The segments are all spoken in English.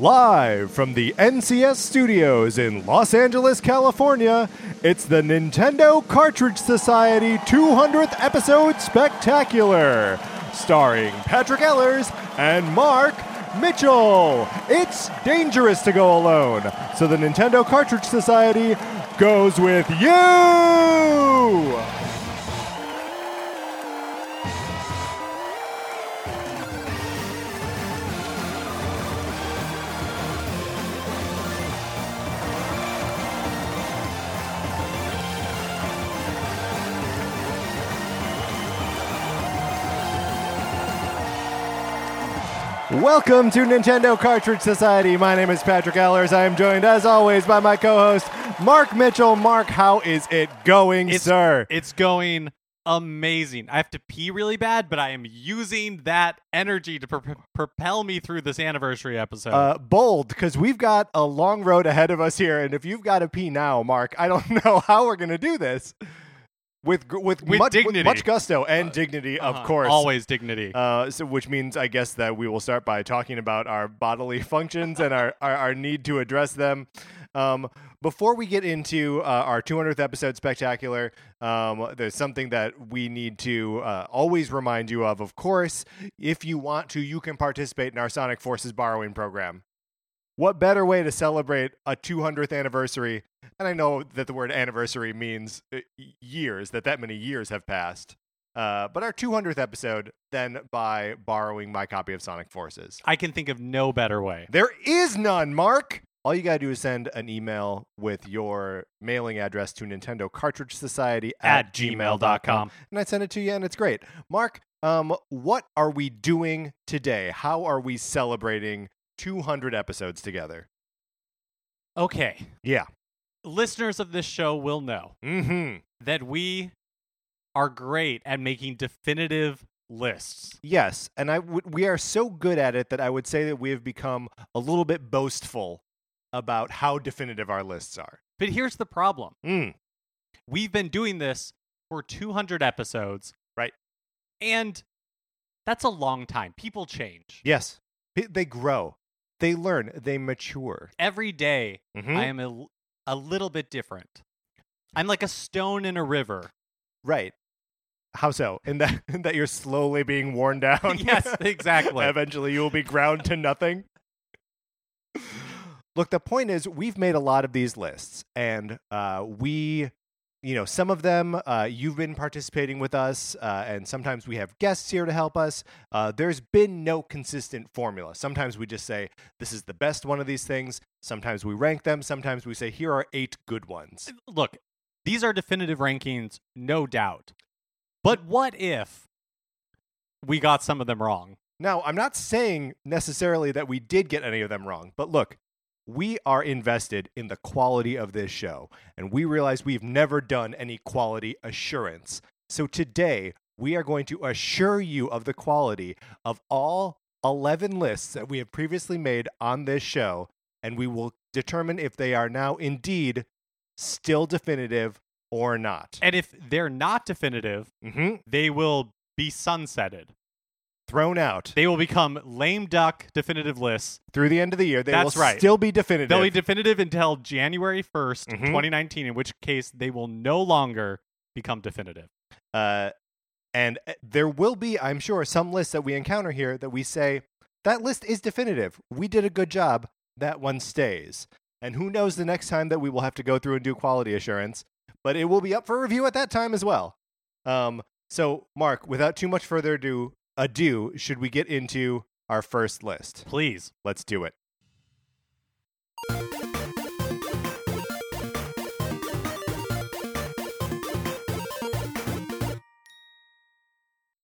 Live from the NCS studios in Los Angeles, California, it's the Nintendo Cartridge Society 200th episode spectacular, starring Patrick Ellers and Mark Mitchell. It's dangerous to go alone, so the Nintendo Cartridge Society goes with you! Welcome to Nintendo Cartridge Society. My name is Patrick Ellers. I am joined, as always, by my co-host Mark Mitchell. Mark, how is it going, It's- sir? It's going amazing. I have to pee really bad, but I am using that energy to pro- propel me through this anniversary episode. Uh, bold, because we've got a long road ahead of us here, and if you've got to pee now, Mark, I don't know how we're going to do this with with, With much, dignity. much gusto and dignity, of Uh-huh. course. always dignity. Uh, so which means I guess that we will start by talking about our bodily functions and our, our, our need to address them. Um, before we get into uh, our 200th episode spectacular, um, there's something that we need to uh, always remind you of. Of course, if you want to, you can participate in our Sonic Forces borrowing program. What better way to celebrate a 200th anniversary? And I know that the word anniversary means uh, years, that that many years have passed. Uh, but our 200th episode, then by borrowing my copy of Sonic Forces. I can think of no better way. There is none, Mark. All you gotta do is send an email with your mailing address to Nintendo Cartridge Society at, At gmail.com. gmail.com. And I send it to you, and it's great. Mark, um, what are we doing today? How are we celebrating 200 episodes together? Okay. Yeah. Listeners of this show will know Mm-hmm. that we are great at making definitive lists. Yes, and I w- we are so good at it that I would say that we have become a little bit boastful about how definitive our lists are. But here's the problem. Mm. We've been doing this for 200 episodes. Right. And that's a long time. People change. Yes, they grow, they learn, they mature. Every day, Mhm. I am a, a little bit different. I'm like a stone in a river. Right. How so? In that in that you're slowly being worn down. Yes, exactly. Eventually, you will be ground to nothing. Look, the point is, we've made a lot of these lists, and uh, we, you know, some of them uh, you've been participating with us, uh, and sometimes we have guests here to help us. Uh, there's been no consistent formula. Sometimes we just say this is the best one of these things. Sometimes we rank them. Sometimes we say here are eight good ones. Look, these are definitive rankings, no doubt. But what if we got some of them wrong? Now, I'm not saying necessarily that we did get any of them wrong, but look, we are invested in the quality of this show, and we realize we've never done any quality assurance. So today, we are going to assure you of the quality of all 11 lists that we have previously made on this show, and we will determine if they are now indeed still definitive or not. And if they're not definitive, hmm they will be sunsetted. Thrown out They will become lame duck definitive lists. through the end of the year. They That's will right. still be definitive. They'll be definitive until January 1st, Mhm. 2019, in which case they will no longer become definitive. Uh, and uh, there will be, I'm sure, some lists that we encounter here that we say that list is definitive. We did a good job. That one stays. And who knows the next time that we will have to go through and do quality assurance, but it will be up for review at that time as well. Um, so, Mark, without too much further ado, ado, should we get into our first list? Please. Let's do it.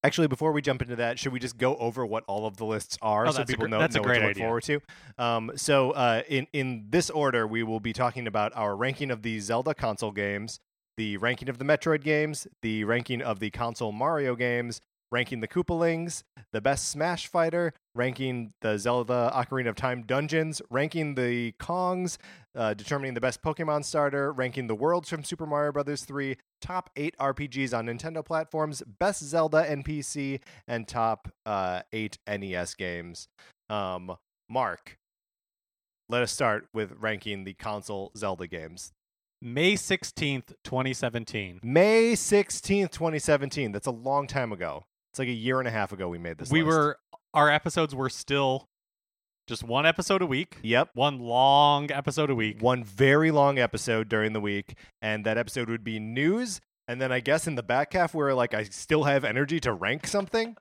Actually, before we jump into that, should we just go over what all of the lists are Oh, so people gr- know, that's a great what to look idea. forward to? Um, so, uh, in in this order, we will be talking about our ranking of the Zelda console games, the ranking of the Metroid games, the ranking of the console Mario games, ranking the Koopalings, the best Smash fighter, ranking the Zelda Ocarina of Time dungeons, ranking the Kongs, uh, determining the best Pokemon starter, ranking the worlds from Super Mario Bros. 3, top eight RPGs on Nintendo platforms, best Zelda NPC, and top uh, eight NES games. Um, Mark, let us start with ranking the console Zelda games. May 16th, 2017. May 16th, 2017. That's a long time ago. It's like a year and a half ago we made this we list. were our episodes were still just one episode a week. Yep. One long episode a week. One very long episode during the week, and that episode would be news. And then I guess in the back half, we were like, I still have energy to rank something.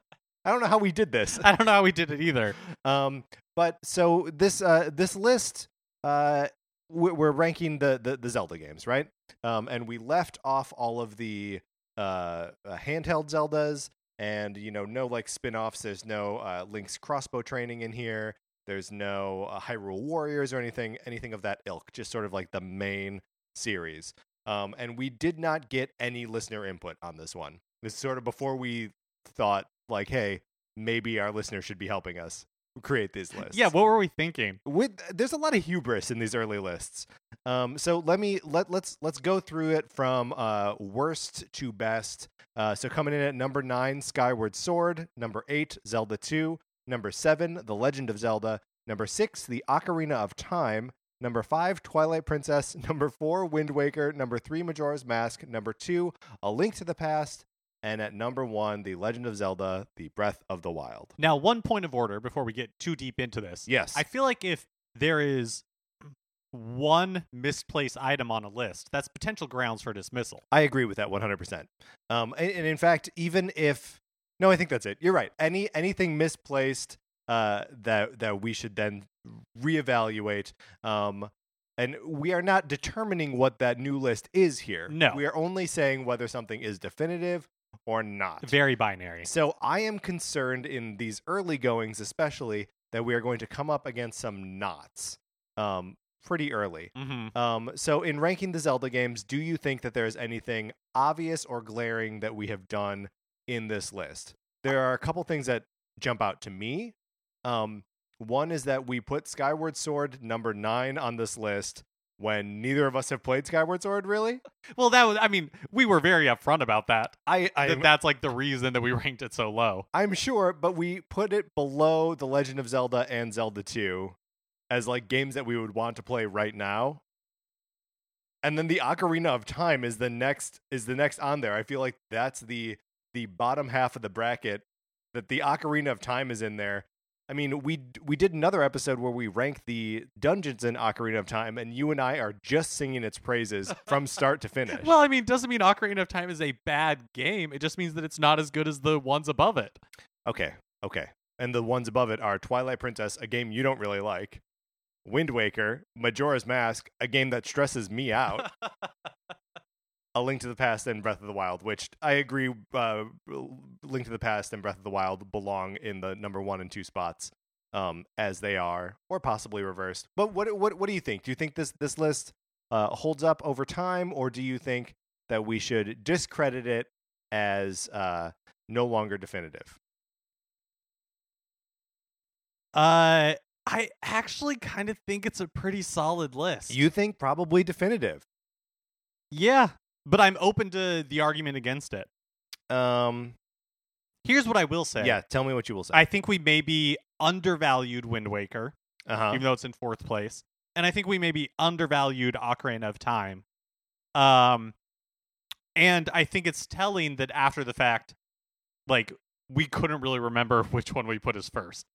I don't know how we did this. I don't know how we did it either. Um, but so this uh, this list, uh, we're, we're ranking the, the the Zelda games, right? Um, and we left off all of the uh, uh, handheld Zeldas, and you know, no like spin-offs. There's no uh, Link's crossbow training in here. There's no uh, Hyrule Warriors or anything anything of that ilk. Just sort of like the main series. Um, and we did not get any listener input on this one. This is sort of before we thought like, hey, maybe our listeners should be helping us create these lists. Yeah, what were we thinking? With there's a lot of hubris in these early lists. Um, so let me let let's let's go through it from uh, worst to best. Uh, so coming in at number nine, Skyward Sword. Number eight, Zelda Two. Number seven, The Legend of Zelda. Number six, The Ocarina of Time. Number five, Twilight Princess. Number four, Wind Waker. Number three, Majora's Mask. Number two, A Link to the Past. And at number one, The Legend of Zelda: The Breath of the Wild. Now, one point of order before we get too deep into this. Yes, I feel like if there is one misplaced item on a list, that's potential grounds for dismissal. I agree with that 100%. Um, and, and in fact, even if no, I think that's it. You're right. Any anything misplaced uh, that that we should then reevaluate. Um, and we are not determining what that new list is here. No. we are only saying whether something is definitive or not. Very binary. So I am concerned in these early goings, especially, that we are going to come up against some knots um, pretty early. Mm-hmm. Um, so, in ranking the Zelda games, do you think that there is anything obvious or glaring that we have done in this list? There are a couple things that jump out to me. Um, one is that we put Skyward Sword number nine on this list when neither of us have played Skyward Sword, really. Well, that was, I mean, we were very upfront about that. I, I that that's like the reason that we ranked it so low. I'm sure, but we put it below The Legend of Zelda and Zelda 2 as like games that we would want to play right now. And then the Ocarina of Time is the next is the next on there. I feel like that's the the bottom half of the bracket that the Ocarina of Time is in there. I mean, we we did another episode where we ranked the dungeons in Ocarina of Time, and you and I are just singing its praises from start to finish. Well, I mean, doesn't mean Ocarina of Time is a bad game. It just means that it's not as good as the ones above it. Okay, okay. And the ones above it are Twilight Princess, a game you don't really like, Wind Waker, Majora's Mask, a game that stresses me out, A Link to the Past, and Breath of the Wild, which I agree, uh, Link to the Past and Breath of the Wild belong in the number one and two spots, um, as they are, or possibly reversed. But what what what do you think? Do you think this this list uh, holds up over time, or do you think that we should discredit it as uh, no longer definitive? Uh, I actually kind of think it's a pretty solid list. You think probably definitive. yeah, but I'm open to the argument against it. Um, Here's what I will say. yeah, tell me what you will say. I think we may be undervalued Wind Waker, uh-huh. even though it's in fourth place, and I think we may be undervalued Ocarina of Time. Um, and I think it's telling that after the fact, like we couldn't really remember which one we put as first.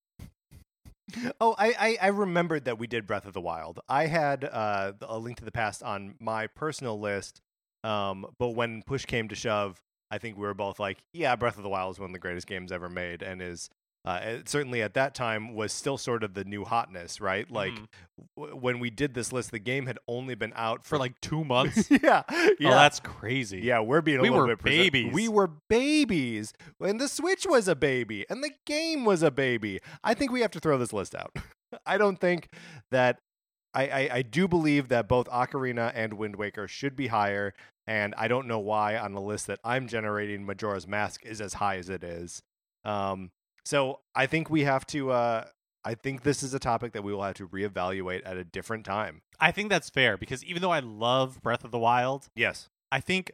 Oh, I, I I remembered that we did Breath of the Wild. I had uh, a Link to the Past on my personal list, um, but when push came to shove, I think we were both like, yeah, Breath of the Wild is one of the greatest games ever made, and is uh, it certainly at that time was still sort of the new hotness, right? Like Mhm. w- when we did this list, the game had only been out for for, like two months. yeah, Oh, yeah. that's crazy. Yeah, we're being a We little were bit babies. We were babies. And the Switch was a baby, and the game was a baby. I think we have to throw this list out. I don't think that. I, I, I do believe that both Ocarina and Wind Waker should be higher, and I don't know why on the list that I'm generating, Majora's Mask is as high as it is. Um, so I think we have to. Uh, I think this is a topic that we will have to reevaluate at a different time. I think that's fair because even though I love Breath of the Wild, Yes. I think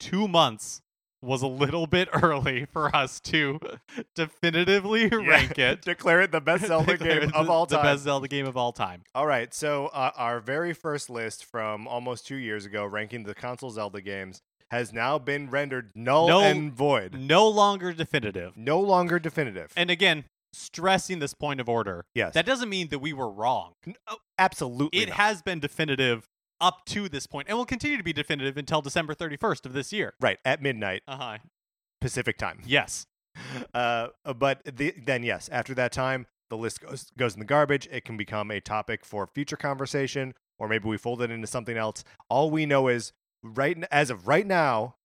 two months was a little bit early for us to definitively rank it. Declare it the best Zelda game of all time. The best Zelda game of all time. All right, so uh, our very first list from almost two years ago, ranking the console Zelda games, has now been rendered null No- and void. No longer definitive. No longer definitive. And again, stressing this point of order. yes, That doesn't mean that we were wrong. absolutely. It not. has been definitive up to this point and will continue to be definitive until December 31st of this year. right at midnight Uh-huh. Pacific time. Yes. Uh, but the, then yes, after that time, the list goes goes in the garbage. It can become a topic for future conversation, or maybe we fold it into something else. All we know is right as of right now,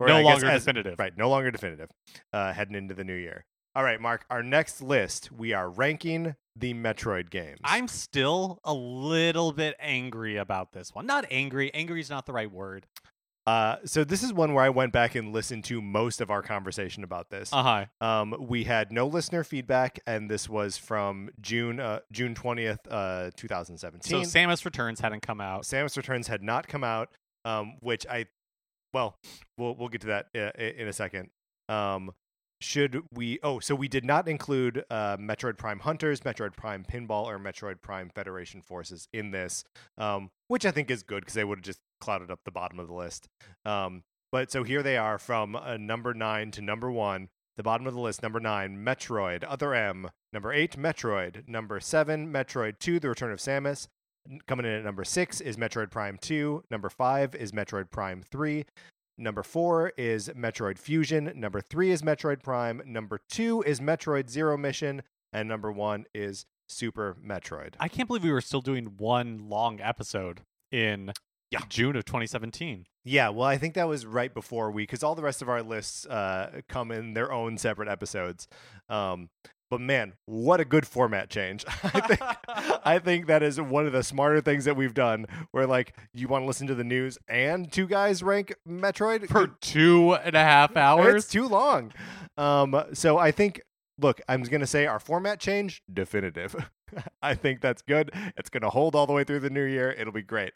no longer as- definitive. Right, no longer definitive. Uh, heading into the new year. All right, Mark. Our next list, we are ranking the Metroid games. I'm still a little bit angry about this one. Not angry. Angry is not the right word. Uh, so this is one where I went back and listened to most of our conversation about this. Uh-huh. Um, we had no listener feedback, and this was from June uh, June twentieth, uh, two thousand So. Samus Returns hadn't come out. Samus Returns had not come out, um, which I, well, we'll we'll get to that uh, in a second. Um, should we? Oh, so we did not include uh, Metroid Prime Hunters, Metroid Prime Pinball, or Metroid Prime Federation Forces in this, um, which I think is good because they would have just clouded up the bottom of the list. Um, but so here they are from uh, number nine to number one. The bottom of the list, number nine, Metroid, Other M. Number eight, Metroid. Number seven, Metroid 2, The Return of Samus. Coming in at number six is Metroid Prime 2. Number five is Metroid Prime 3. Number four is Metroid Fusion. Number three is Metroid Prime. Number two is Metroid Zero Mission. And number one is Super Metroid. I can't believe we were still doing one long episode in Yeah. June of 2017. Yeah, well, I think that was right before we, because all the rest of our lists uh, come in their own separate episodes. Um, but man, what a good format change! I think I think that is one of the smarter things that we've done. Where like you want to listen to the news and two guys rank Metroid For two and a half hours. It's too long. Um, so I think, look, I'm going to say our format change definitive. I think that's good. It's going to hold all the way through the new year. It'll be great.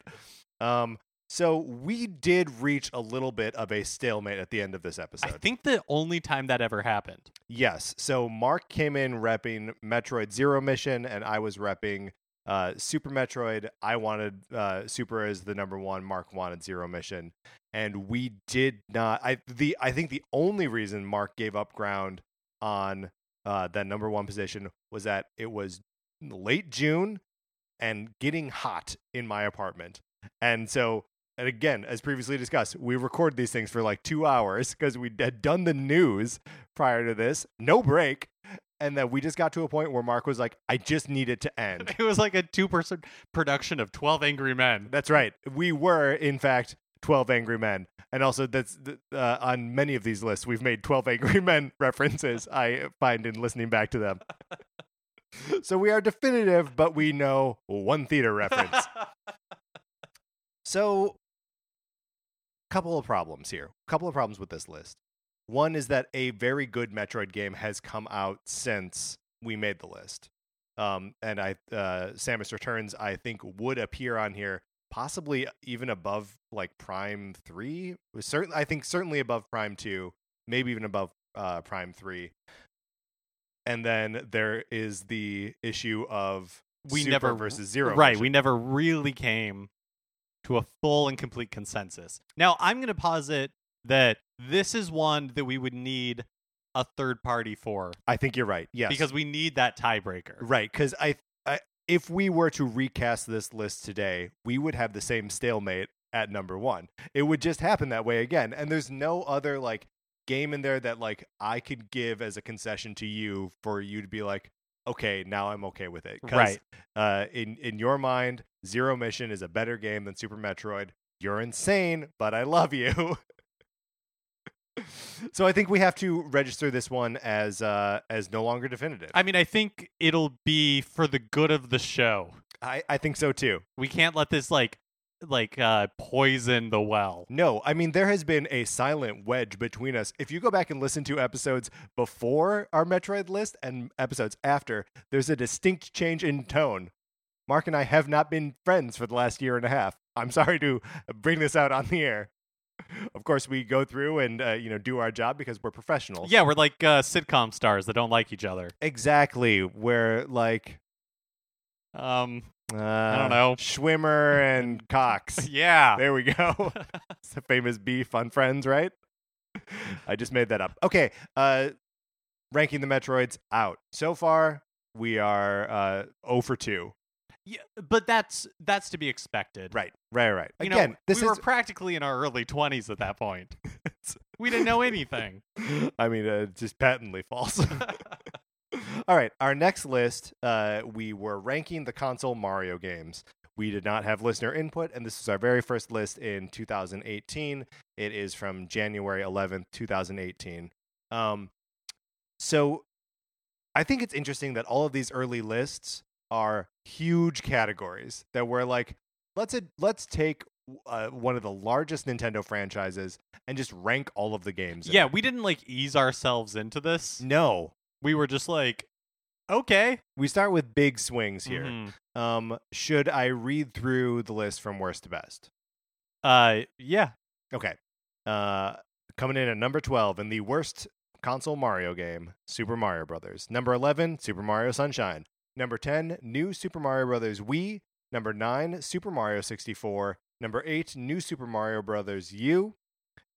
Um, so we did reach a little bit of a stalemate at the end of this episode. I think the only time that ever happened. yes. So Mark came in repping Metroid Zero Mission, and I was repping uh, Super Metroid. I wanted uh, Super as the number one. Mark wanted Zero Mission, and we did not. I the I think the only reason Mark gave up ground on uh, that number one position was that it was late June and getting hot in my apartment, and so. And again, as previously discussed, we record these things for like two hours because we had done the news prior to this, no break. And then we just got to a point where Mark was like, I just need it to end. It was like a two person production of 12 Angry Men. That's right. We were, in fact, 12 Angry Men. And also, that's uh, on many of these lists, we've made 12 Angry Men references, I find in listening back to them. so we are definitive, but we know one theater reference. So, couple of problems here. A Couple of problems with this list. One is that a very good Metroid game has come out since we made the list. Um, and I, uh, Samus Returns, I think would appear on here, possibly even above like Prime Three. Certainly, I think certainly above Prime Two, maybe even above uh, Prime Three. And then there is the issue of we Super never versus Zero. Right, Mission. we never really came to a full and complete consensus. Now, I'm going to posit that this is one that we would need a third party for I think you're right. Yes, because we need that tiebreaker. Right, because I, I, if we were to recast this list today, we would have the same stalemate at number one. It would just happen that way again, and there's no other like game in there that like I could give as a concession to you for you to be like, okay, now I'm okay with it. Right. Uh, in in your mind, Zero Mission is a better game than Super Metroid. You're insane, but I love you. so I think we have to register this one as uh, as no longer definitive. I mean, I think it'll be for the good of the show. I, I think so too. We can't let this like like uh poison the well. No, I mean there has been a silent wedge between us. If you go back and listen to episodes before our Metroid list and episodes after, there's a distinct change in tone. Mark and I have not been friends for the last year and a half. I'm sorry to bring this out on the air. of course, we go through and uh, you know do our job because we're professionals. Yeah, we're like uh, sitcom stars that don't like each other. exactly. We're like Um, uh, I don't know. Schwimmer and Cox. yeah. There we go. it's the famous beef on Friends, right? I just made that up. Okay, uh, ranking the Metroids out so far. We are uh, 0 for two. Yeah, but that's that's to be expected. Right, right, right. You Again, know, this we is were practically in our early twenties at that point. we didn't know anything. I mean, uh, just patently false. All right, our next list, uh, we were ranking the console Mario games. We did not have listener input, and this is our very first list in 2018. It is from January 11th, 2018. Um, so I think it's interesting that all of these early lists are huge categories that were like, let's let's take uh, one of the largest Nintendo franchises and just rank all of the games. yeah, we didn't like ease ourselves into this. no, We were just like, okay. we start with big swings here. Mhm. Um, should I read through the list from worst to best? Uh, yeah. Okay. Uh, coming in at number 12 in the worst console Mario game, Super Mario Brothers. Number 11, Super Mario Sunshine. Number 10, New Super Mario Brothers Wii. Number 9, Super Mario 64. Number 8, New Super Mario Brothers U.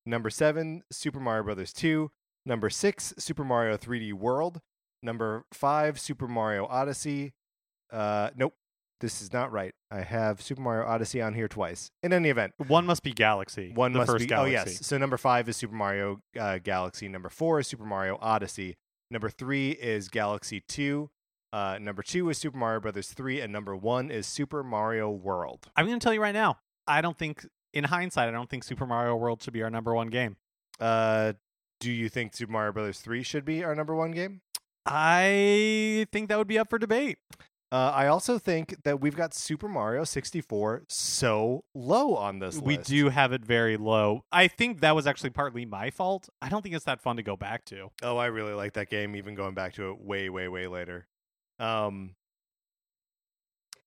Number 7, Super Mario Brothers 2. Number 6, Super Mario 3D World. Number 5, Super Mario Odyssey. Uh, nope. This is not right. I have Super Mario Odyssey on here twice. In any event, One must be Galaxy. one the must first be. Galaxy. Oh yes. So number five is Super Mario uh, Galaxy. Number four is Super Mario Odyssey. Number three is Galaxy Two. Uh, number two is Super Mario Brothers Three, and number one is Super Mario World. I'm going to tell you right now. I don't think, in hindsight, I don't think Super Mario World should be our number one game. Uh, do you think Super Mario Brothers Three should be our number one game? I think that would be up for debate. Uh, I also think that we've got Super Mario 64 so low on this We list. do have it very low. I think that was actually partly my fault. I don't think it's that fun to go back to. Oh, I really like that game, even going back to it way, way, way later. Um,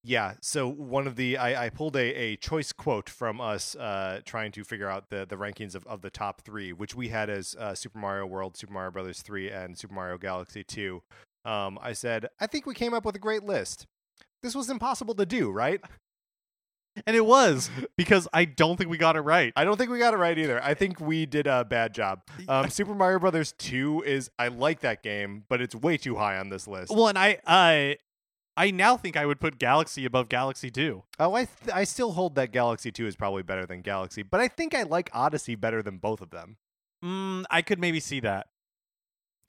yeah, so one of the I, I pulled a, a choice quote from us uh, trying to figure out the, the rankings of, of the top three, which we had as uh, Super Mario World, Super Mario Brothers 3, and Super Mario Galaxy 2. Um, I said, I think we came up with a great list. This was impossible to do, right? And it was because I don't think we got it right. I don't think we got it right either. I think we did a bad job. Um, Super Mario Brothers 2 is, I like that game, but it's way too high on this list. Well, and I, I, I now think I would put Galaxy above Galaxy Two. Oh, I th- I still hold that Galaxy 2 is probably better than Galaxy, but I think I like Odyssey better than both of them. Mm, I could maybe see that.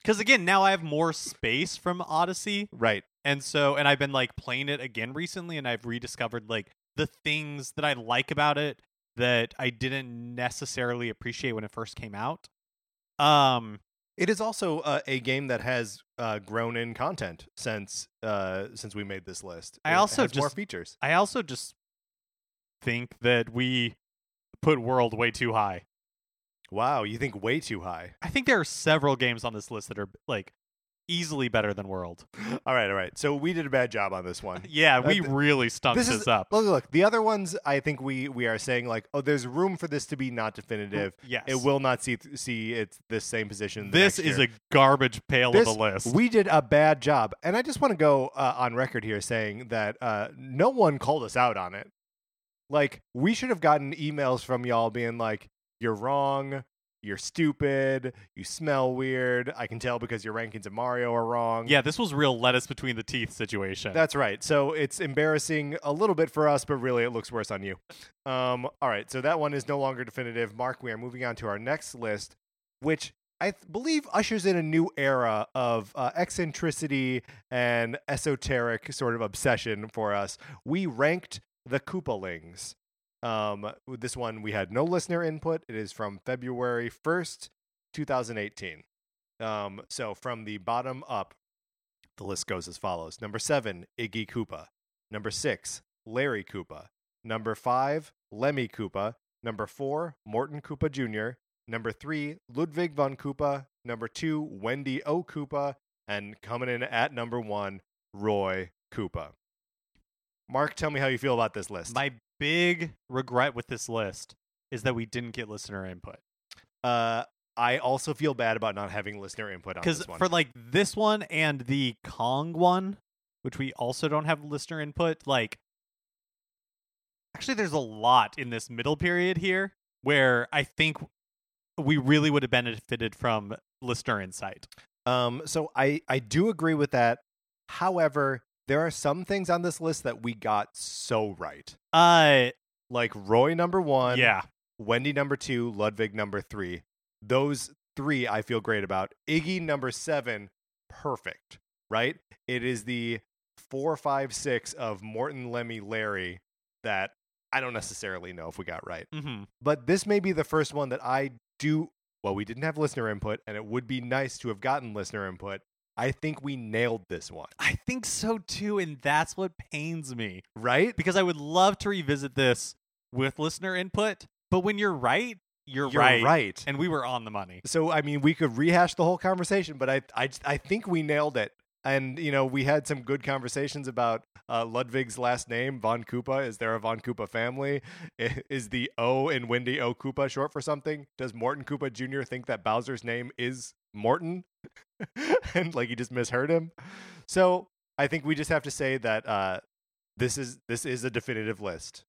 Because again, now I have more space from Odyssey, Right. and so and I've been like playing it again recently, and I've rediscovered like the things that I like about it that I didn't necessarily appreciate when it first came out. Um, It is also uh, a game that has uh, grown in content since uh, since we made this list. I It also has more just- features. I also just think that we put World way too high. Wow, you think way too high. I think there are several games on this list that are like easily better than World. all right, all right. So we did a bad job on this one. Yeah, we Uh, th- really stunk this this, is up. look, look. The other ones, I think we we are saying like, oh, there's room for this to be not definitive. Yes, It will not see see it's this same position. This is year. a garbage pail This- of a list. We did a bad job. And I just want to go uh, on record here saying that uh, no one called us out on it. Like, we should have gotten emails from y'all being like, you're wrong. You're stupid. You smell weird. I can tell because your rankings of Mario are wrong. yeah, this was real lettuce between the teeth situation. That's right. So it's embarrassing a little bit for us, but really it looks worse on you. Um, all right. So that one is no longer definitive. Mark, we are moving on to our next list, which I th- believe ushers in a new era of uh, eccentricity and esoteric sort of obsession for us. We ranked the Koopalings. Um, this one, we had no listener input. It is from February 1st, 2018. Um, so from the bottom up, the list goes as follows Number seven, Iggy Koopa. Number six, Larry Koopa. Number five, Lemmy Koopa. Number four, Morton Koopa Jr. Number three, Ludwig von Koopa. Number two, Wendy O. Koopa. And coming in at number one, Roy Koopa. Mark, tell me how you feel about this list. My big regret with this list is that we didn't get listener input. Uh, I also feel bad about not having listener input on Because this one. for like this one and the Kong one, which we also don't have listener input, like actually there's a lot in this middle period here where I think we really would have benefited from listener insight. Um, so I I do agree with that. However, there are some things on this list that we got so right, Uh like Roy number one, yeah. Wendy number two, Ludwig number three. Those three I feel great about. Iggy number seven, perfect. Right? It is the four, five, six of Morton, Lemmy, Larry that I don't necessarily know if we got right. hmm but this may be the first one that I do. Well, we didn't have listener input, and it would be nice to have gotten listener input. I think we nailed this one, I think so too, and that's what pains me. right? Because I would love to revisit this with listener input, but when you're right, you're, You're right. right. And we were on the money. So, I mean, we could rehash the whole conversation, but I, I, I think we nailed it. And you know, we had some good conversations about uh, Ludwig's last name, Von Koopa. Is there a Von Koopa family? Is the O in Wendy O Koopa short for something? Does Morton Koopa Jr. think that Bowser's name is Morton, and like he just misheard him? So I think we just have to say that uh, this is this is a definitive list.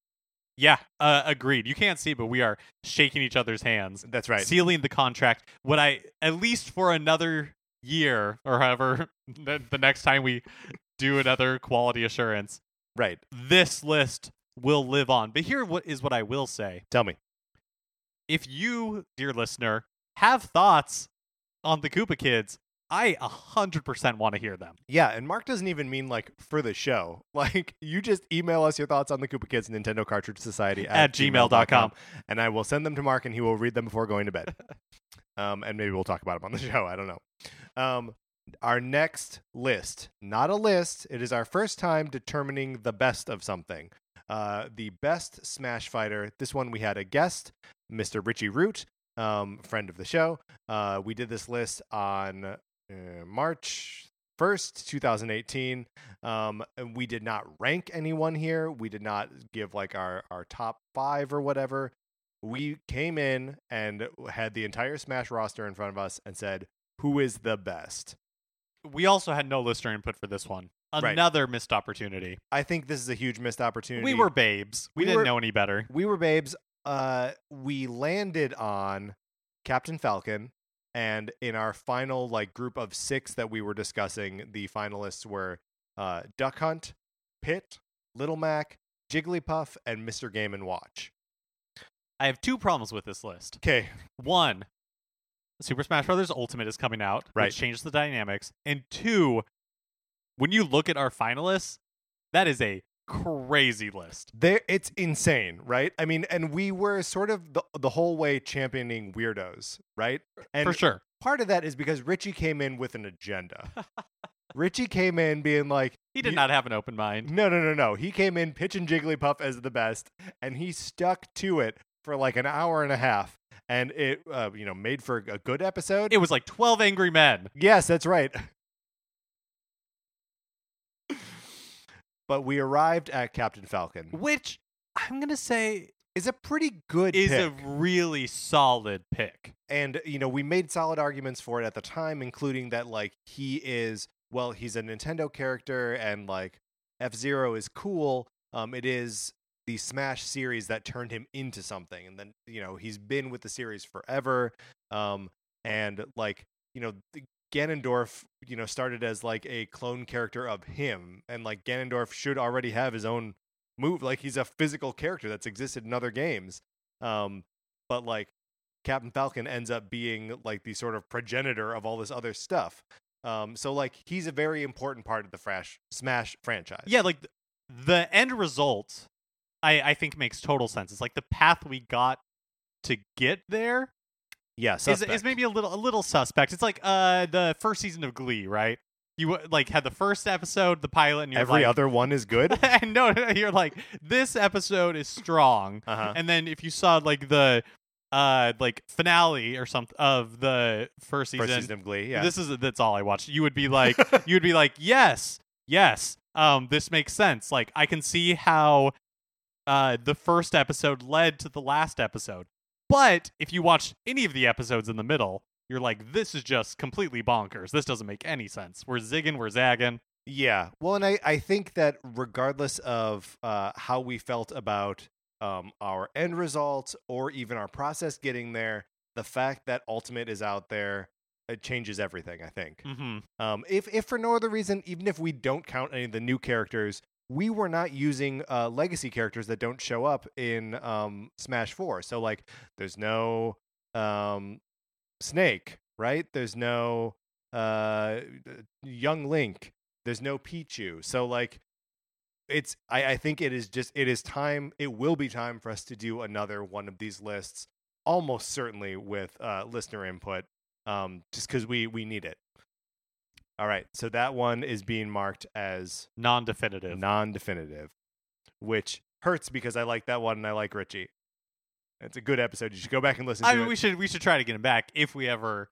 Yeah, uh, agreed. You can't see, but we are shaking each other's hands, That's right. sealing the contract. What I, at least for another year or however, the, the next time we do another quality assurance, right. this list will live on. But here what is what I will say. Tell me. If you, dear listener, have thoughts on the Koopa Kids, I 100% want to hear them. Yeah, and Mark doesn't even mean like for the show. Like you just email us your thoughts on the Koopa Kids Nintendo Cartridge Society at, At gmail.com. and I will send them to Mark and he will read them before going to bed. um, and maybe we'll talk about them on the show. I don't know. Um, our next list, not a list, it is our first time determining the best of something. Uh, the best Smash Fighter. This one we had a guest, Mr. Richie Root, um, friend of the show. Uh, we did this list on uh, March 1st, 2018. Um, and we did not rank anyone here. We did not give like our, our top five or whatever. We came in and had the entire Smash roster in front of us and said, who is the best? We also had no listener input for this one. Right. Another missed opportunity. I think this is a huge missed opportunity. We were babes. We, We didn't were- know any better. we were babes. Uh, we landed on Captain Falcon, and in our final like group of six that we were discussing, the finalists were uh, Duck Hunt, Pit, Little Mac, Jigglypuff, and Mr. Game and Watch. I have two problems with this list. Okay, One, Super Smash Bros. Ultimate is coming out, Right. which changes the dynamics. And two, when you look at our finalists, that is a crazy list. there it's insane, right? I mean, and we were sort of the the whole way championing weirdos, right? And For sure. part of that is because Richie came in with an agenda. Richie came in being like, He did not have an open mind. No, no, no, no. He came in pitching Jigglypuff as the best, and he stuck to it for like an hour and a half, and it, uh, you know, made for a good episode. It was like 12 Angry Men. yes, that's right. But we arrived at Captain Falcon. which I'm going to say Is a pretty good is pick. a really solid pick. and you know we made solid arguments for it at the time including that like he is well he's a nintendo character and like f-zero is cool um it is the smash series that turned him into something and then you know he's been with the series forever um and like you know the- Ganondorf, you know, started as like a clone character of him, and like Ganondorf should already have his own move. Like he's a physical character that's existed in other games. Um, but like Captain Falcon ends up being like the sort of progenitor of all this other stuff. Um, so like he's a very important part of the Frash Smash franchise. Yeah, like the end result, I, I think makes total sense. It's like the path we got to get there yeah. is, is maybe a little a little suspect. It's like uh the first season of Glee, right? You like had the first episode, the pilot, and you're every like, other one is good. and no, no, you're like this episode is strong, Uh-huh. and then if you saw like the uh like finale or something of the first season, First season of Glee. Yeah. this is that's all I watched. You would be like, you would be like, yes, yes, um, this makes sense. Like I can see how uh, the first episode led to the last episode. But if you watch any of the episodes in the middle, you're like, this is just completely bonkers. This doesn't make any sense. We're zigging, we're zagging. Yeah. Well, and I, I think that regardless of uh, how we felt about um, our end result or even our process getting there, the fact that Ultimate is out there it changes everything. I think. Mm-hmm. Um, if if for no other reason, even if we don't count any of the new characters, we were not using uh, legacy characters that don't show up in um, Smash Four. So like, there's no um, Snake, right? There's no uh, Young Link. There's no Pichu. So like, it's I, I think it is just it is time. It will be time for us to do another one of these lists. Almost certainly with uh, listener input um, just because we we need it. All right, so that one is being marked as Non-definitive. non-definitive, which hurts because I like that one and I like Richie. It's a good episode. You should go back and listen I to mean, it. we should we should try to get him back if we ever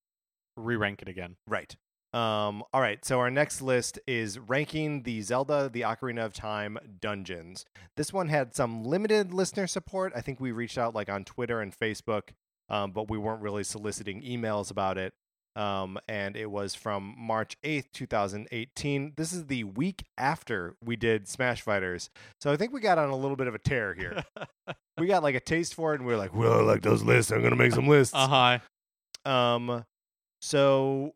re-rank it again. Right. Um, all right. So our next list is ranking the Zelda: The Ocarina of Time dungeons. This one had some limited listener support. I think we reached out like on Twitter and Facebook, um, but we weren't really soliciting emails about it. Um, and it was from March 8th, 2018. This is the week after we did Smash Fighters. So I think we got on a little bit of a tear here. we got like a taste for it, and we were like, well, I like those lists. I'm going to make some lists. uh huh. Um, so,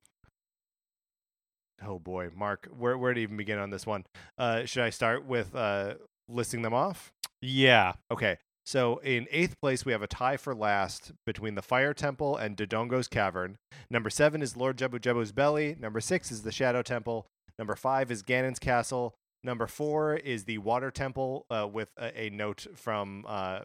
oh boy, Mark, where where to even begin on this one? Uh, should I start with uh listing them off? Yeah. Okay. So in eighth place, we have a tie for last between the Fire Temple and Dodongo's Cavern. Number seven is Lord Jabu Jabu's Belly. Number six is the Shadow Temple. Number five is Ganon's Castle. Number four is the Water Temple, uh, with a, a note from uh,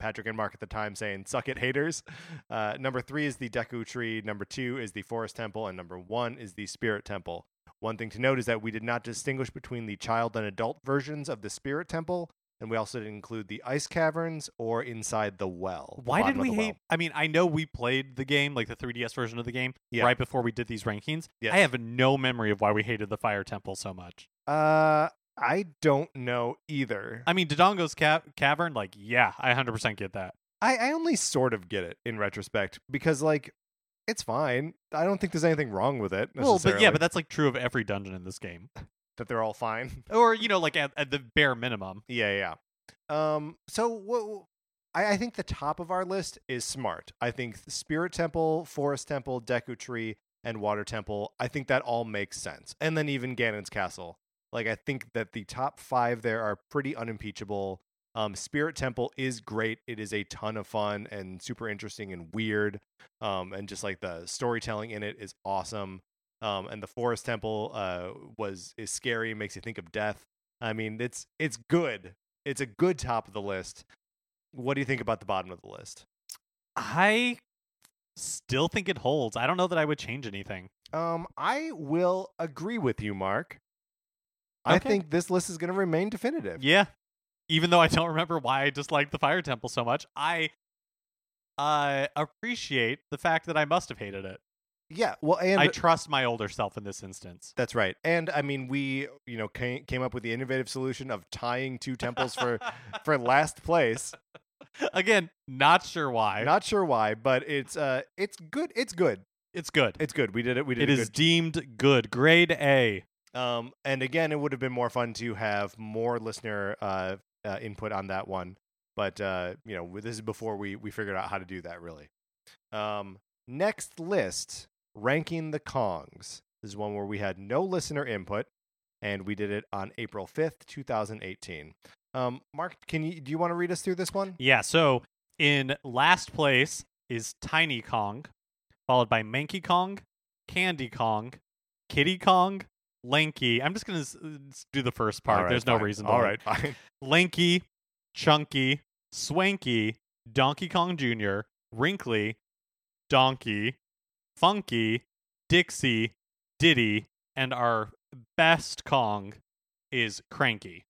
Patrick and Mark at the time saying "Suck it, haters." Uh, number three is the Deku Tree. Number two is the Forest Temple, and number one is the Spirit Temple. One thing to note is that we did not distinguish between the child and adult versions of the Spirit Temple, and we also didn't include the ice caverns or inside the well. the Why did bottom of we the hate? well. I mean, I know we played the game, like the 3DS version of the game, Yeah. right before we did these rankings. Yes. I have no memory of why we hated the Fire Temple so much. Uh, I don't know either. I mean, Dodongo's ca- cavern, like, yeah, I 100% get that. I, I only sort of get it in retrospect because, like, it's fine. I don't think there's anything wrong with it. Well, but yeah, necessarily, but that's like true of every dungeon in this game, that they're all fine. or you know, like at, at the bare minimum. Yeah, yeah. Um, so what? I, I think the top of our list is smart. I think Spirit Temple, Forest Temple, Deku Tree, and Water Temple. I think that all makes sense. And then even Ganon's Castle. Like I think that the top five there are pretty unimpeachable. Um, Spirit Temple is great. It is a ton of fun and super interesting and weird. Um, and just like the storytelling in it is awesome. Um, and the Forest Temple uh, was is scary, makes you think of death. I mean, it's it's good. It's a good top of the list. What do you think about the bottom of the list? I still think it holds. I don't know that I would change anything. Um, I will agree with you, Mark. I think this list is going to remain definitive. Yeah. Even though I don't remember why I disliked the Fire Temple so much, I uh, appreciate the fact that I must have hated it. Yeah, well, and I trust my older self in this instance. that's right. And I mean, we you know came, came up with the innovative solution of tying two temples for for last place. Again, not sure why. Not sure why, but it's uh it's good. It's good. it's good. It's good. We did it. We did It a is good deemed good. Grade A. Um, and again, it would have been more fun to have more listener uh, uh, input on that one. But uh, you know, this is before we we figured out how to do that. Really. Um, next list, ranking the Kongs. This is one where we had no listener input, and we did it on April fifth, two thousand eighteen. Um, Mark, can you do you want to read us through this one? Yeah, so in last place is Tiny Kong, followed by Manky Kong, Candy Kong, Kitty Kong, Lanky. I'm just going to do the first part. Right, There's no reason to. All wait. fine. Lanky, Chunky, Swanky, Donkey Kong Jr., Wrinkly, Donkey, Funky, Dixie, Diddy, and our best Kong is Cranky.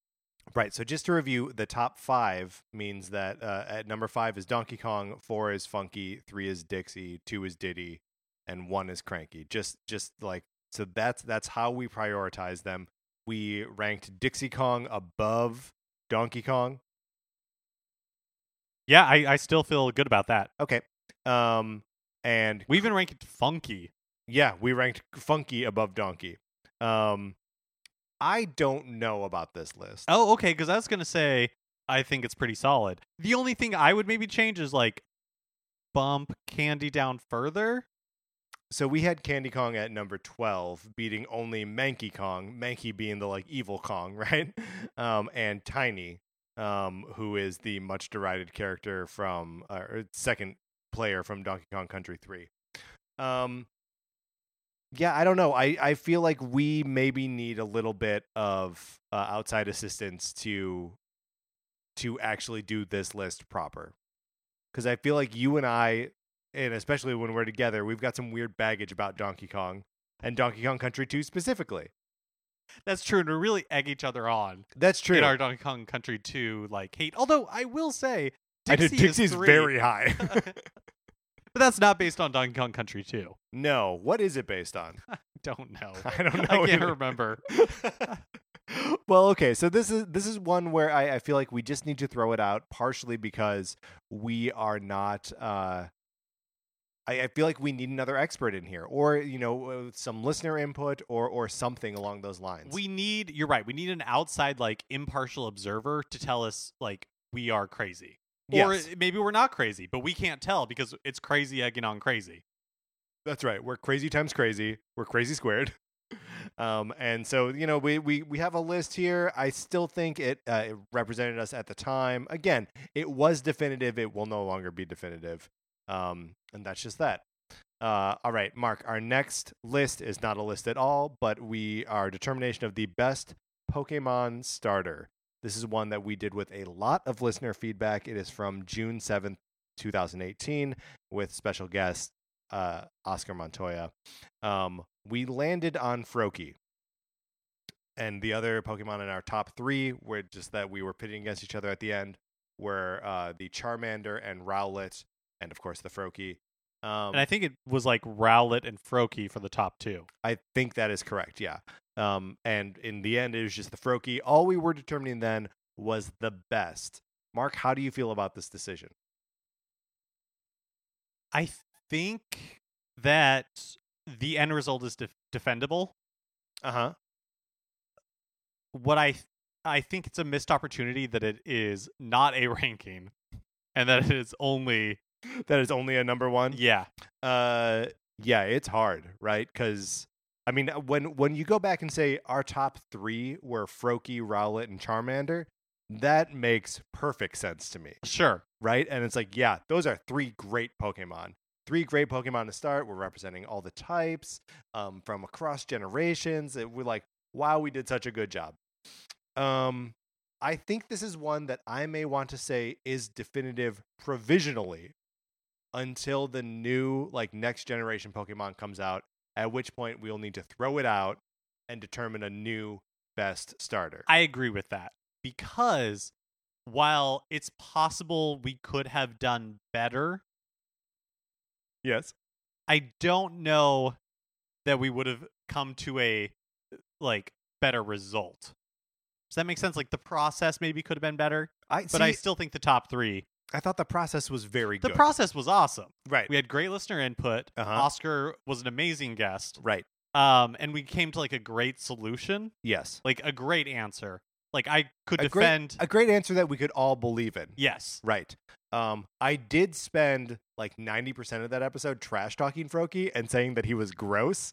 Right. So just to review, the top five means that uh, at number five is Donkey Kong, four is Funky, three is Dixie, two is Diddy, and one is Cranky. Just just like so that's that's how we prioritize them. We ranked Dixie Kong above Donkey Kong. Yeah, I, I still feel good about that. Okay. Um, and We even ranked funky. yeah, we ranked Funky above Donkey. Um, I don't know about this list. Oh, okay. Because I was gonna say I think it's pretty solid. The only thing I would maybe change is like bump Candy down further. So we had Candy Kong at number 12, beating only Manky Kong, Manky being the like evil Kong, right? Um, and Tiny, um, who is the much derided character from, uh, second player from Donkey Kong Country 3. Um, yeah, I don't know. I, I feel like we maybe need a little bit of uh, outside assistance to to actually do this list proper. Because I feel like you and I and especially when we're together, we've got some weird baggage about Donkey Kong and Donkey Kong Country 2 specifically. That's true, and we really egg each other on That's true. in our Donkey Kong Country 2 like hate. Although I will say I know is Dixie's three, very high. but that's not based on Donkey Kong Country 2. no, what is it based on? I Don't know. I don't know. I can't either. remember. well, okay, so this is this is one where I, I feel like we just need to throw it out, partially because we are not. Uh, I, I feel like we need another expert in here, or you know, uh, some listener input, or or something along those lines. We need you're right. We need an outside like impartial observer to tell us like we are crazy. Or Yes. maybe we're not crazy, but we can't tell because it's crazy egging on crazy. That's right. We're crazy times crazy. We're crazy squared. Um, and so you know we, we we have a list here. I still think it, uh, it represented us at the time. Again, it was definitive. It will no longer be definitive. Um, and that's just that. Uh, all right, Mark. Our next list is not a list at all, but we our determination of the best Pokemon starter. This is one that we did with a lot of listener feedback. It is from June seventh, two thousand eighteen, with special guest uh, Oscar Montoya. Um, we landed on Froakie. And the other Pokemon in our top three were just that we were pitting against each other at the end were uh, the Charmander and Rowlet, and of course the Froakie. Um, And I think it was like Rowlet and Froakie for the top two. I think that is correct, yeah. Um, and in the end, it was just the Froakie. All we were determining then was the best. Mark, how do you feel about this decision? I think that the end result is def- defendable. Uh huh. What I th- I think it's a missed opportunity that it is not a ranking, and that it is only That is only a number one. yeah Uh, yeah, it's hard, right? Because I mean, uh, when when you go back and say our top three were Froakie, Rowlet, and Charmander, that makes perfect sense to me, sure right? And it's like, yeah, those are three great Pokemon. Three great Pokemon to start. We're representing all the types um, from across generations. It, we're like, wow, we did such a good job. Um, I think this is one that I may want to say is definitive provisionally until the new like next generation Pokemon comes out, at which point we'll need to throw it out and determine a new best starter. I agree with that because while it's possible we could have done better, yes. I don't know that we would have come to a like better result. Does that make sense? Like the process maybe could have been better, I but see, I still think the top three. I thought the process was very The good. process was awesome. right. We had great listener input. Uh-huh. Oscar was an amazing guest. right. Um, and we came to like a great solution, Yes. like a great answer. Like I could A great- defend. A great answer that we could all believe in. yes, Right. Um, I did spend like 90% of that episode trash talking Froakie and saying that he was gross.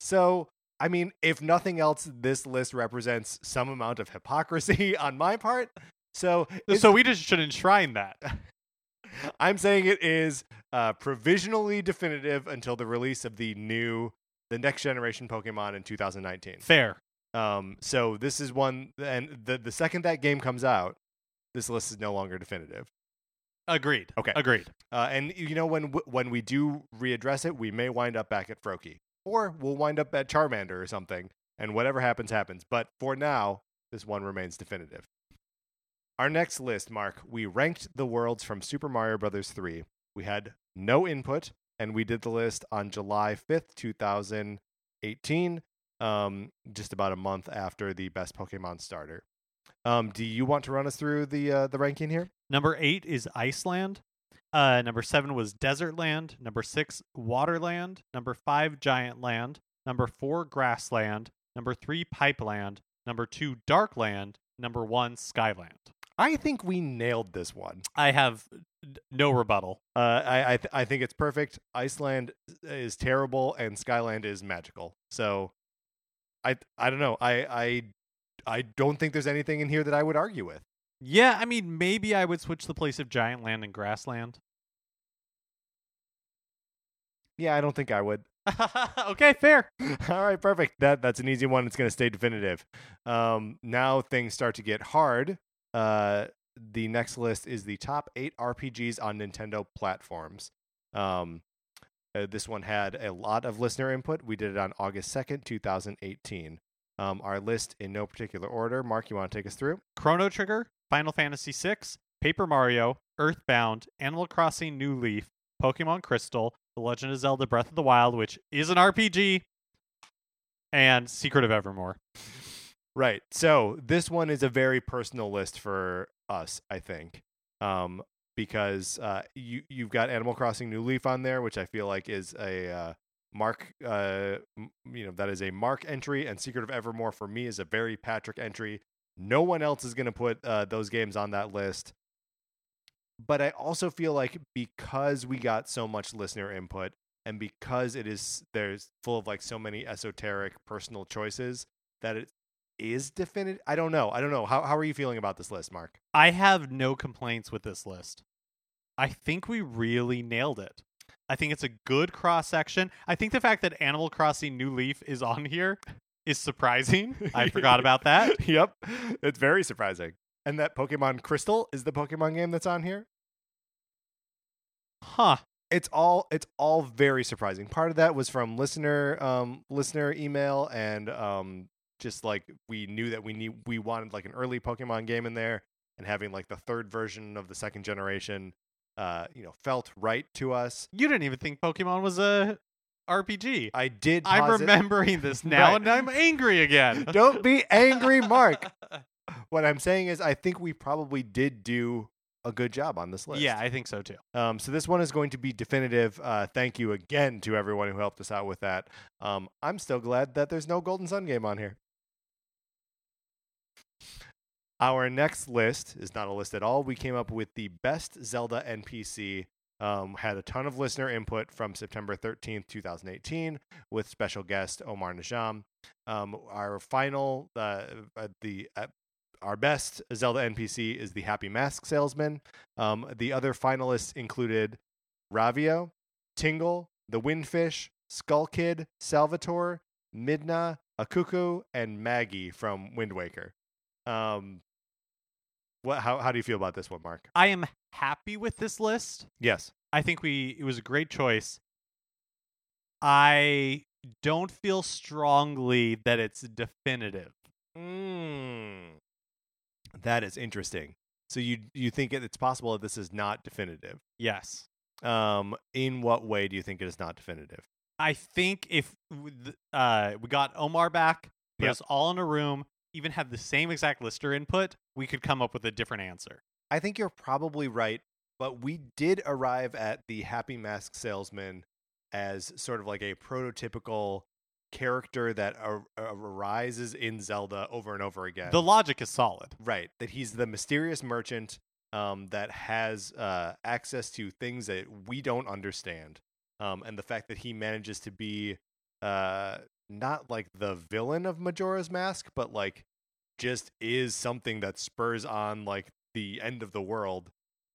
So, I mean, if nothing else, this list represents some amount of hypocrisy on my part. So, so we just should enshrine that. I'm saying it is uh, provisionally definitive until the release of the new, the next generation Pokemon in 2019. Fair. Um, so this is one, and the the second that game comes out, this list is no longer definitive. Agreed. Okay. Agreed. Uh, and you know when when we do readdress it, we may wind up back at Froakie, or we'll wind up at Charmander or something. And whatever happens, happens. But for now, this one remains definitive. Our next list, Mark, we ranked the worlds from Super Mario Brothers 3. We had no input, and we did the list on July 5th, 2018, um, just about a month after the best Pokemon starter. Um, do you want to run us through the uh, the ranking here? Number eight is Iceland. Uh, number seven was Desert Land. Number six, Waterland. Number five, Giant Land. Number four, Grassland. Number three, Pipeland. Number two, Darkland. Number one, Skyland. I think we nailed this one. I have no rebuttal. Uh, I I, th- I think it's perfect. Iceland is terrible, and Skyland is magical. So, I I don't know. I I I don't think there's anything in here that I would argue with. Yeah, I mean, maybe I would switch the place of Giant Land and Grassland. Yeah, I don't think I would. okay, fair. All right, perfect. That that's an easy one. It's going to stay definitive. Um, now things start to get hard. Uh, the next list is the top eight RPGs on Nintendo platforms. Um, uh, this one had a lot of listener input. We did it on August second, two thousand eighteen. Um, our list in no particular order. Mark, you want to take us through? Chrono Trigger, Final Fantasy VI, Paper Mario, Earthbound, Animal Crossing New Leaf, Pokemon Crystal, The Legend of Zelda Breath of the Wild, which is an RPG, and Secret of Evermore. Right. So this one is a very personal list for us, I think, um, because uh, you you've got Animal Crossing New Leaf on there, which I feel like is a uh, mark. Uh, you know, that is a mark entry, and Secret of Evermore for me is a very Patrick entry. No one else is going to put uh, those games on that list. But I also feel like because we got so much listener input, and because it is there's full of like so many esoteric personal choices that it is definitive. I don't know. I don't know. How how are you feeling about this list, Mark? I have no complaints with this list. I think we really nailed it. I think it's a good cross section. I think the fact that Animal Crossing New Leaf is on here is surprising. I forgot about that. yep. It's very surprising. And that Pokemon Crystal is the Pokemon game that's on here. Huh. It's all it's all very surprising. Part of that was from listener um listener email and um just like we knew that we need we wanted like an early Pokemon game in there and having like the third version of the second generation uh you know felt right to us. You didn't even think Pokemon was a RPG. I did I'm posit- remembering this now Right. and I'm angry again. Don't be angry, Mark. what I'm saying is, I think we probably did do a good job on this list. yeah, I think so too. Um, so this one is going to be definitive. Uh, thank you again to everyone who helped us out with that. Um, I'm still glad that there's no Golden Sun game on here. Our next list is not a list at all. We came up with the best Zelda NPC. Um, had a ton of listener input from September 13th, 2018, with special guest Omar Najam. Um, our final, uh, uh, the uh, our best Zelda NPC is the Happy Mask Salesman. Um, the other finalists included Ravio, Tingle, the Windfish, Skull Kid, Salvatore, Midna, Akuku, and Maggie from Wind Waker. Um, what? How how do you feel about this one, Mark? I am happy with this list. Yes. I think we it was a great choice. I don't feel strongly that it's definitive. Mm. That is interesting. So you you think it's possible that this is not definitive? Yes. Um, in what way do you think it is not definitive? I think if uh, we got Omar back, put Yep. us all in a room, even have the same exact lister input, we could come up with a different answer. I think you're probably right, but we did arrive at the Happy Mask Salesman as sort of like a prototypical character that ar- arises in Zelda over and over again. The logic is solid. right, that he's the mysterious merchant um, that has uh, access to things that we don't understand, um, and the fact that he manages to be uh, not like the villain of Majora's Mask, but like just is something that spurs on like the end of the world.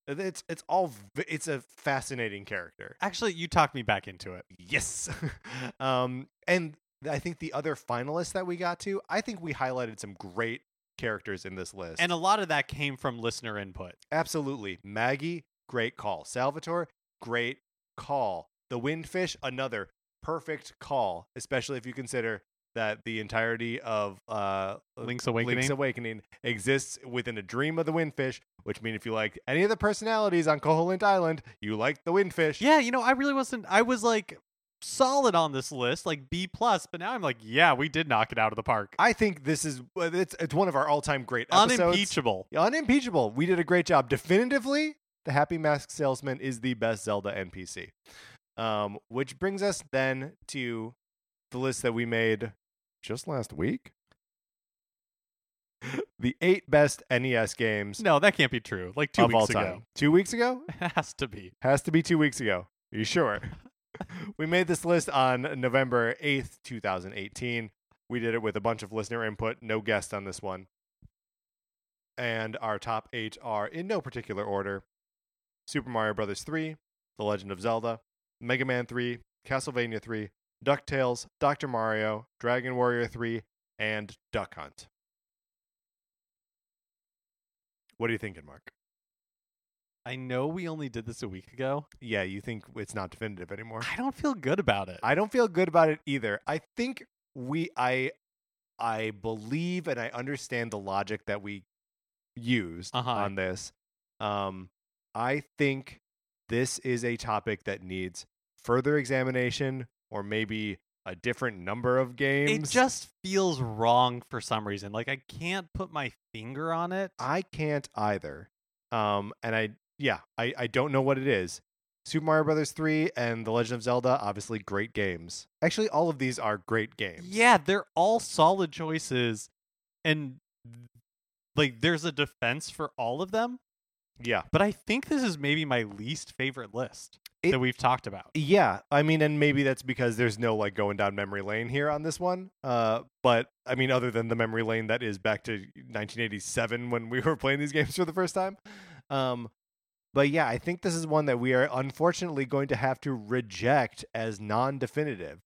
It's it's all it's a fascinating character. Actually, you talked me back into it. Yes. um, and I think the other finalists that we got to, I think we highlighted some great characters in this list. And a lot of that came from listener input. Absolutely. Maggie, great call. Salvatore, great call. The Windfish, another perfect call, especially if you consider that the entirety of uh, Link's Awakening. Link's Awakening exists within a dream of the Windfish, which means if you like any of the personalities on Koholint Island, you like the Windfish. Yeah, you know, I really wasn't. I was like, solid on this list, like B plus. But now I'm like, yeah, we did knock it out of the park. I think this is it's it's one of our all time great episodes. Unimpeachable. Unimpeachable. We did a great job. Definitively, the Happy Mask Salesman is the best Zelda NPC. Um, which brings us then to the list that we made just last week. the eight best NES games No, that can't be true. Like two of all weeks time. ago. Two weeks ago? It has to be. Has to be two weeks ago. Are you sure? we made this list on November 8th, 2018. We did it with a bunch of listener input, no guest on this one. And our top eight are in no particular order Super Mario Brothers 3, The Legend of Zelda, Mega Man 3, Castlevania 3, DuckTales, Dr. Mario, Dragon Warrior 3, and Duck Hunt. What are you thinking, Mark? I know we only did this a week ago. Yeah, you think it's not definitive anymore? I don't feel good about it. I don't feel good about it either. I think we I I believe and I understand the logic that we used Uh-huh. on this. Um I think this is a topic that needs further examination or maybe a different number of games. it just feels wrong for some reason. Like I can't put my finger on it. I can't either. Um and I yeah, I I don't know what it is. Super Mario Brothers 3 and The Legend of Zelda obviously great games. Actually all of these are great games. Yeah, they're all solid choices, and like there's a defense for all of them. Yeah. But I think this is maybe my least favorite list It- that we've talked about. Yeah, I mean, and maybe that's because there's no like going down memory lane here on this one. Uh, but I mean, other than the memory lane that is back to 1987 when we were playing these games for the first time. Um, but yeah, I think this is one that we are unfortunately going to have to reject as non-definitive.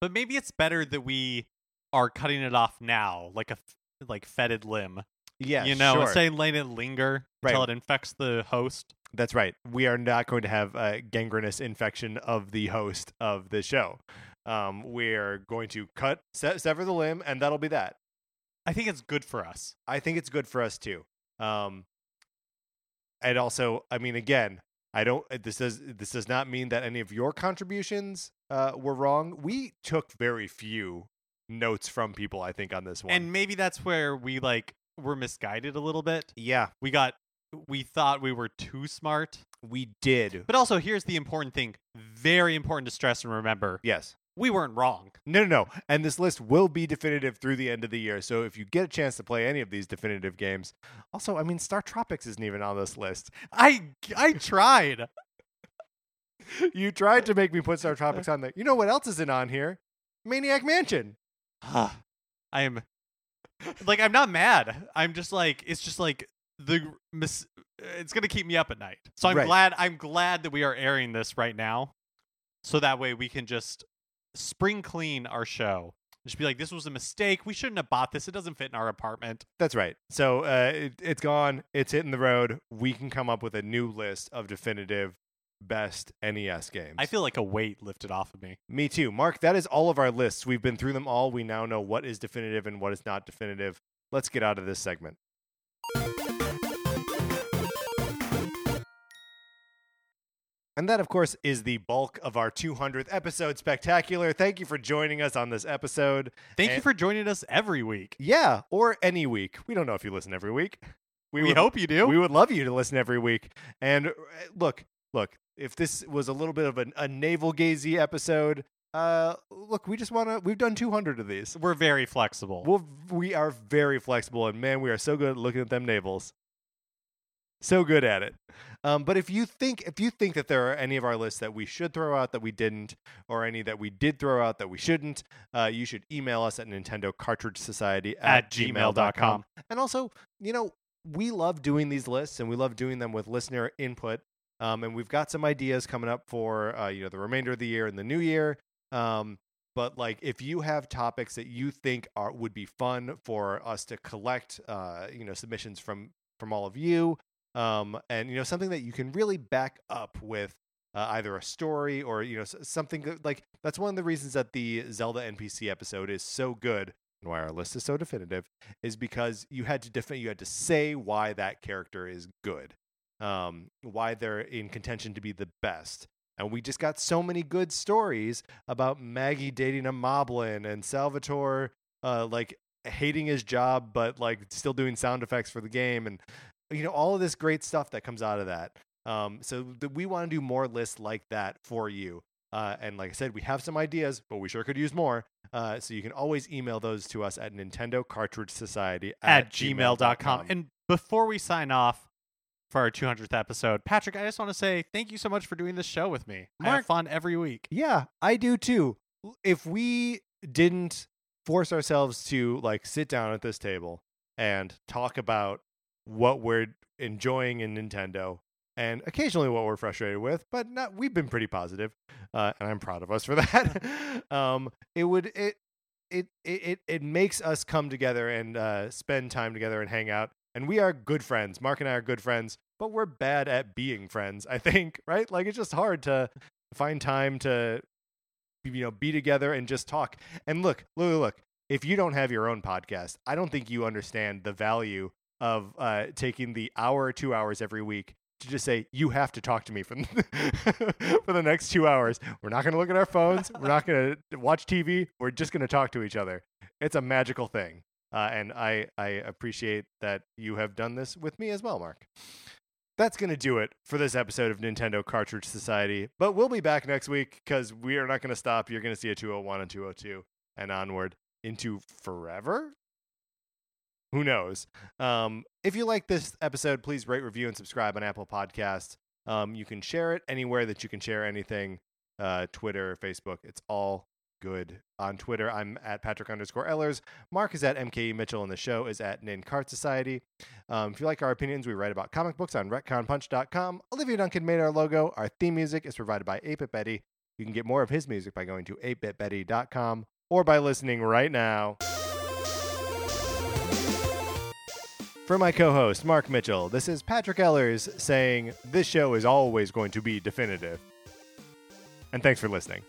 But maybe it's better that we are cutting it off now, like a f- like fetid limb. Yeah, you know, sure. instead of letting it linger until Right. it infects the host. That's right. We are not going to have a gangrenous infection of the host of the show. Um, we're going to cut se- sever the limb, and that'll be that. I think it's good for us. I think it's good for us too. Um, and also, I mean, again, I don't. uh, This does this does not mean that any of your contributions uh, were wrong. We took very few notes from people. I think on this one. And maybe that's where we like were misguided a little bit. yeah, We got we thought we were too smart. we did. But also here's the important thing, very important to stress and remember. Yes. We weren't wrong. No, no, no. And this list will be definitive through the end of the year. So if you get a chance to play any of these definitive games, also, I mean, Star Tropics isn't even on this list. I I tried. You tried to make me put Star Tropics on there. You know what else isn't on here? Maniac Mansion. I am like I'm not mad. I'm just like it's just like the mis- it's going to keep me up at night. So I'm Right. glad I'm glad that we are airing this right now. So that way we can just spring clean our show. Just be like this was a mistake. We shouldn't have bought this. It doesn't fit in our apartment. That's right. So uh, it, it's gone. It's hitting the road. We can come up with a new list of definitive best NES games. I feel like a weight lifted off of me. Me too. Mark, that is all of our lists. We've been through them all. We now know what is definitive and what is not definitive. Let's get out of this segment. And that, of course, is the bulk of our 200th episode spectacular. Thank you for joining us on this episode. Thank you for joining us every week. Yeah, or any week. We don't know if you listen every week. We, would- hope you do. We would love you to listen every week. And uh, look, look, if this was a little bit of an, a navel gazy episode, uh, look, we just want to. We've done 200 of these. We're very flexible. We'll, we are very flexible, and man, we are so good at looking at them navels. So good at it. Um, but if you think if you think that there are any of our lists that we should throw out that we didn't, or any that we did throw out that we shouldn't, uh, you should email us at Nintendo Cartridge Society At at, gmail.com. gmail.com. And also, you know, we love doing these lists, and we love doing them with listener input. Um, and we've got some ideas coming up for uh, you know the remainder of the year and the new year. Um, but like, if you have topics that you think are would be fun for us to collect, uh, you know, submissions from from all of you, um, and you know something that you can really back up with uh, either a story or you know something like that's one of the reasons that the Zelda NPC episode is so good and why our list is so definitive is because you had to defend you had to say why that character is good, um, why they're in contention to be the best, And we just got so many good stories about Maggie dating a moblin and Salvatore uh, like hating his job but like still doing sound effects for the game and you know all of this great stuff that comes out of that. Um, so th- we want to do more lists like that for you. Uh, and like I said, we have some ideas, but we sure could use more. Uh, so you can always email those to us at Nintendo Cartridge Society at gmail.com. And before we sign off for our 200th episode, Patrick, I just want to say thank you so much for doing this show with me. I have fun every week. Yeah, I do too. If we didn't force ourselves to like sit down at this table and talk about what we're enjoying in Nintendo and occasionally what we're frustrated with, but not we've been pretty positive, uh, and I'm proud of us for that. um, it would it it it it makes us come together and uh, spend time together and hang out. And we are good friends. Mark and I are good friends, but we're bad at being friends. I think, right? Like it's just hard to find time to you know be together and just talk. And look, look, look. If you don't have your own podcast, I don't think you understand the value of uh, taking the hour or two hours every week to just say you have to talk to me for for the next two hours. We're not going to look at our phones. We're not going to watch TV. We're just going to talk to each other. It's a magical thing, uh, and I I appreciate that you have done this with me as well, Mark. That's going to do it for this episode of Nintendo Cartridge Society. But we'll be back next week because we are not going to stop. You're going to see a 201 and 202 and onward into forever. Who knows? Um, if you like this episode, please rate, review, and subscribe on Apple Podcasts. Um, you can share it anywhere that you can share anything uh, Twitter, Facebook. It's all good. On Twitter, I'm at Patrick underscore Ehlers. Mark is at MKE Mitchell, and the show is at Nin Cart Society. Um, if you like our opinions, we write about comic books on retconpunch.com. Olivia Duncan made our logo. Our theme music is provided by 8-Bit Betty. You can get more of his music by going to 8bitbetty.com or by listening right now. For my co host, Mark Mitchell, this is Patrick Ehlers saying this show is always going to be definitive. And thanks for listening.